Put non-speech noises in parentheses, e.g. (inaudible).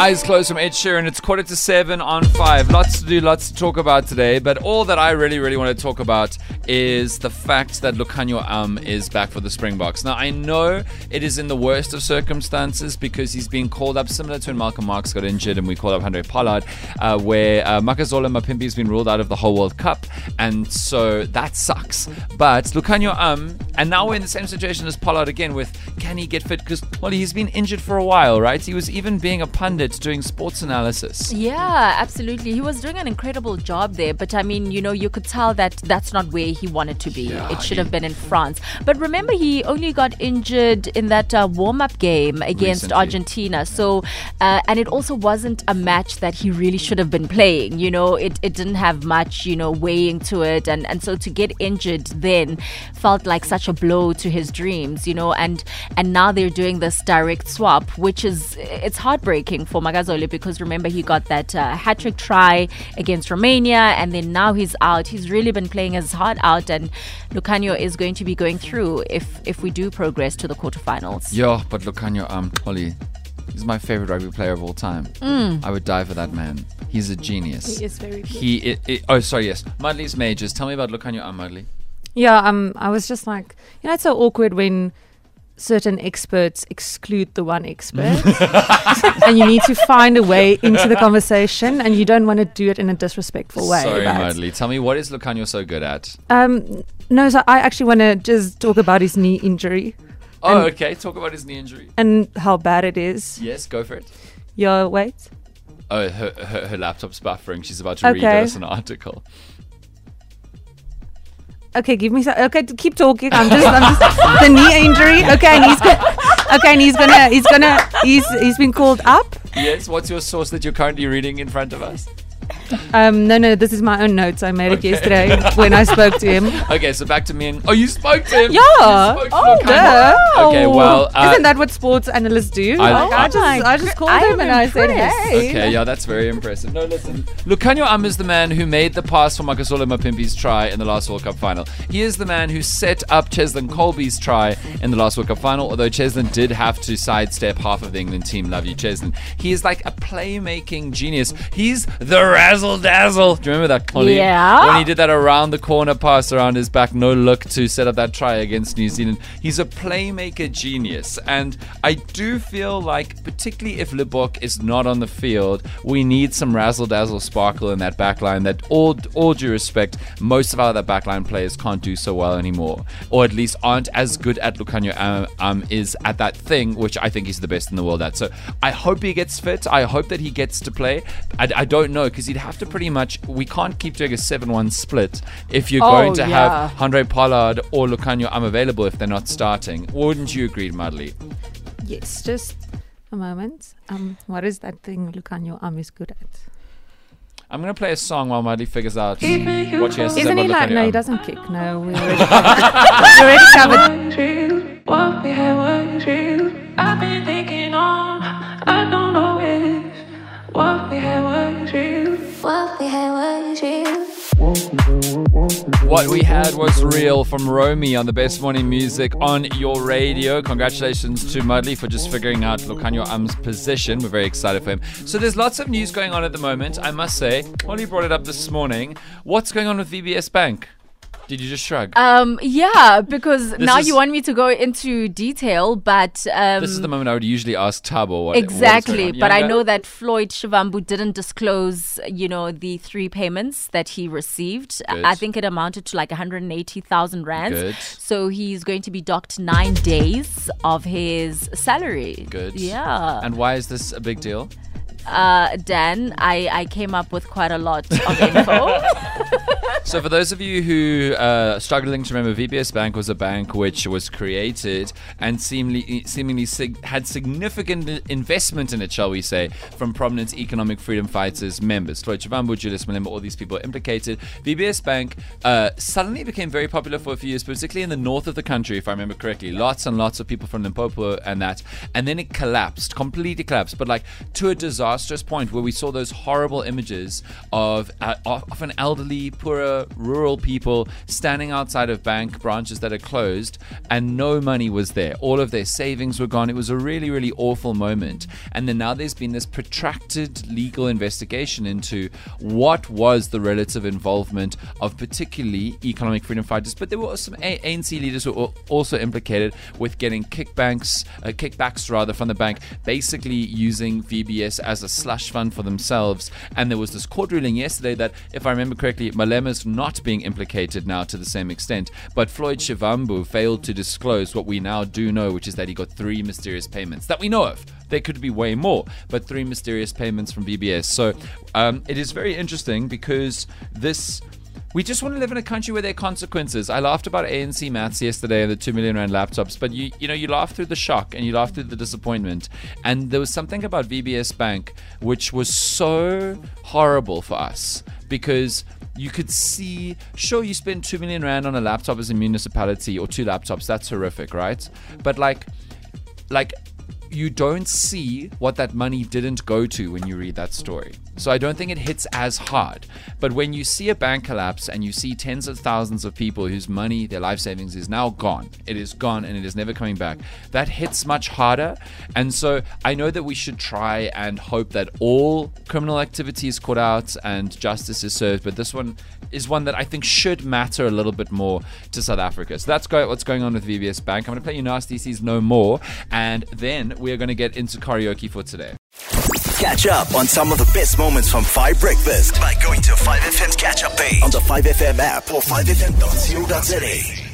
Eyes closed from Ed Sheeran. It's quarter to seven on five. Lots to do, lots to talk about today. But all that I really, really want to talk about is the fact that Lukhanyo Um is back for the Springboks. Now, I know it is in the worst of circumstances because he's been called up, similar to when Malcolm Marx got injured and we called up Handré Pollard, uh, where uh, Makazole Mapimpi has been ruled out of the whole World Cup. And so that sucks. But Lukhanyo Um, and now we're in the same situation as Pollard again with can he get fit? Because, well, he's been injured for a while, right? He was even being a pundit doing sports analysis. Yeah, absolutely. He was doing an incredible job there, but I mean, you know, you could tell that that's not where he wanted to be. Yeah, it should he- have been in France. But remember, he only got injured in that uh, warm up game against Recently. Argentina. So, uh, and it also wasn't a match that he really should have been playing. You know, it, it didn't have much, you know, weighing to it. And, and so to get injured then felt like such a blow to his dreams, you know, and, and now they're doing this direct swap, which is, it's heartbreaking for Makazole because remember, he got that uh, hat trick try against Romania and then now he's out. He's really been playing his heart out and Lukhanyo is going to be going through if, if we do progress to the quarterfinals. Yeah, but Lukhanyo Um, Holly, he's my favorite rugby player of all time. I would die for that man. He's a genius. He is very good. He, i i oh, sorry, yes. Mudley's Majors. Tell me about Lukhanyo Um, Mudley. Yeah, um, I was just like, you know, it's so awkward when certain experts exclude the one expert, (laughs) and you need to find a way into the conversation, and you don't want to do it in a disrespectful way. Sorry, but- Mudley. Tell me, what is Lukhanyo so good at? Um, no, so I actually want to just talk about his knee injury Oh, And- okay. Talk about his knee injury. and how bad it is. Yes, go for it. Yeah, wait. Oh, her, her, her laptop's buffering. She's about to read us an article. Okay, give me some. Okay, keep talking. I'm just, I'm just the knee injury. Okay, and he's go- okay, and he's gonna, he's gonna, he's he's been called up. Yes, what's your source that you're currently reading in front of us? Um, no, no, this is my own notes. I made Okay. it yesterday when I spoke to him. (laughs) Okay, so back to me and. Oh, you spoke to him? Yeah. You spoke to Oh, Lukhanyo. duh. Okay, well. Uh, Isn't that what sports analysts do? I- Like, I, I- just, I just called I'm him and I said, "Hey." Okay, yeah, that's very impressive. No, listen. Lukhanyo Am is the man who made the pass for Makazole Mapimpi's try in the last World Cup final. He is the man who set up Cheslin Kolbe's try in the last World Cup final, although Cheslin did have to sidestep half of the England team. Love you, Cheslin. He is like a playmaking genius. He's the razzle dazzle. Do you remember that, Colleen? Yeah. When he did that around the corner pass around his back, no look to set up that try against New Zealand. He's a playmaker genius. And I do feel like, particularly if Libbok is not on the field, we need some razzle dazzle sparkle in that back line that, all, all due respect, most of our other backline players can't do so well anymore. Or at least aren't as good at Lucanio um, um, is at that thing, which I think he's the best in the world at. So I hope he gets fit. I hope that he gets to play. I, I don't know because he'd have to pretty much. We can't keep doing a 7 1 split if you're Oh, going to yeah. have Andre Pollard or Lucanio um, available if they're not starting. Wouldn't you agree, Madly? Yes, just a moment. Um, what is that thing Lukhanyo Am is good at? I'm going to play a song while Madly figures out what she has to say Isn't he like? No, he doesn't kick. No, we (laughs) already covered. we already covered. real. What we had was real. I've been thinking What we had was real from Romy on the best morning music on your radio. Congratulations to Mudley for just figuring out Lukhanyo Am's position. We're very excited for him. So there's lots of news going on at the moment. I must say, Holly brought it up this morning. What's going on with VBS Bank? Did you just shrug? Um, yeah, because now is- you want me to go into detail, but um, this is the moment I would usually ask Tabo what Exactly, what is going on. but I Younger? know that Floyd Shivambu didn't disclose, you know, the three payments that he received. Good. I think it amounted to like 180,000 rands. Good. So he's going to be docked nine days of his salary. Good. Yeah. And why is this a big deal? uh, Dan, I, I came up with quite a lot of info. (laughs) So, for those of you who uh, struggling to remember, VBS Bank was a bank which was created and seemingly, seemingly sig- had significant investment in it, shall we say, from prominent economic freedom fighters members. Floyd Shivambu, Julius Malema, all these people are implicated. VBS Bank uh, suddenly became very popular for a few years, particularly in the north of the country, if I remember correctly. Lots and lots of people from Limpopo and that. And then it collapsed, completely collapsed, but like to a disastrous point where we saw those horrible images of, uh, of an elderly, poorer rural people standing outside of bank branches that are closed and no money was there. All of their savings were gone. It was a really, really awful moment. And then now there's been this protracted legal investigation into what was the relative involvement of particularly economic freedom fighters, but there were some ANC leaders who were also implicated with getting kickbacks, uh, kickbacks rather from the bank, basically using VBS as a slush fund for themselves. And there was this court ruling yesterday that, if I remember correctly, Malema's not being implicated now to the same extent. But Floyd Shivambu failed to disclose what we now do know, which is that he got three mysterious payments that we know of. There could be way more, but three mysterious payments from VBS. So um, it is very interesting because this we just want to live in a country where there are consequences. I laughed about ANC maths yesterday and the two million rand laptops, but you you know you laugh through the shock and you laugh through the disappointment. And there was something about VBS Bank which was so horrible for us because you could see sure you spend 2 million rand on a laptop as a municipality or two laptops that's horrific right? But like like you don't see what that money didn't go to when you read that story. So I don't think it hits as hard. But when you see a bank collapse and you see tens of thousands of people whose money, their life savings is now gone, it is gone and it is never coming back, that hits much harder. And so I know that we should try and hope that all criminal activity is caught out and justice is served, but this one is one that I think should matter a little bit more to South Africa. So that's what's going on with VBS Bank. I'm going to play you Nasty C's No More, and then we are going to get into karaoke for today. Catch up on some of the best moments from 5 Breakfast by going to 5FM's catch up page on the 5FM app or 5FM.co.za.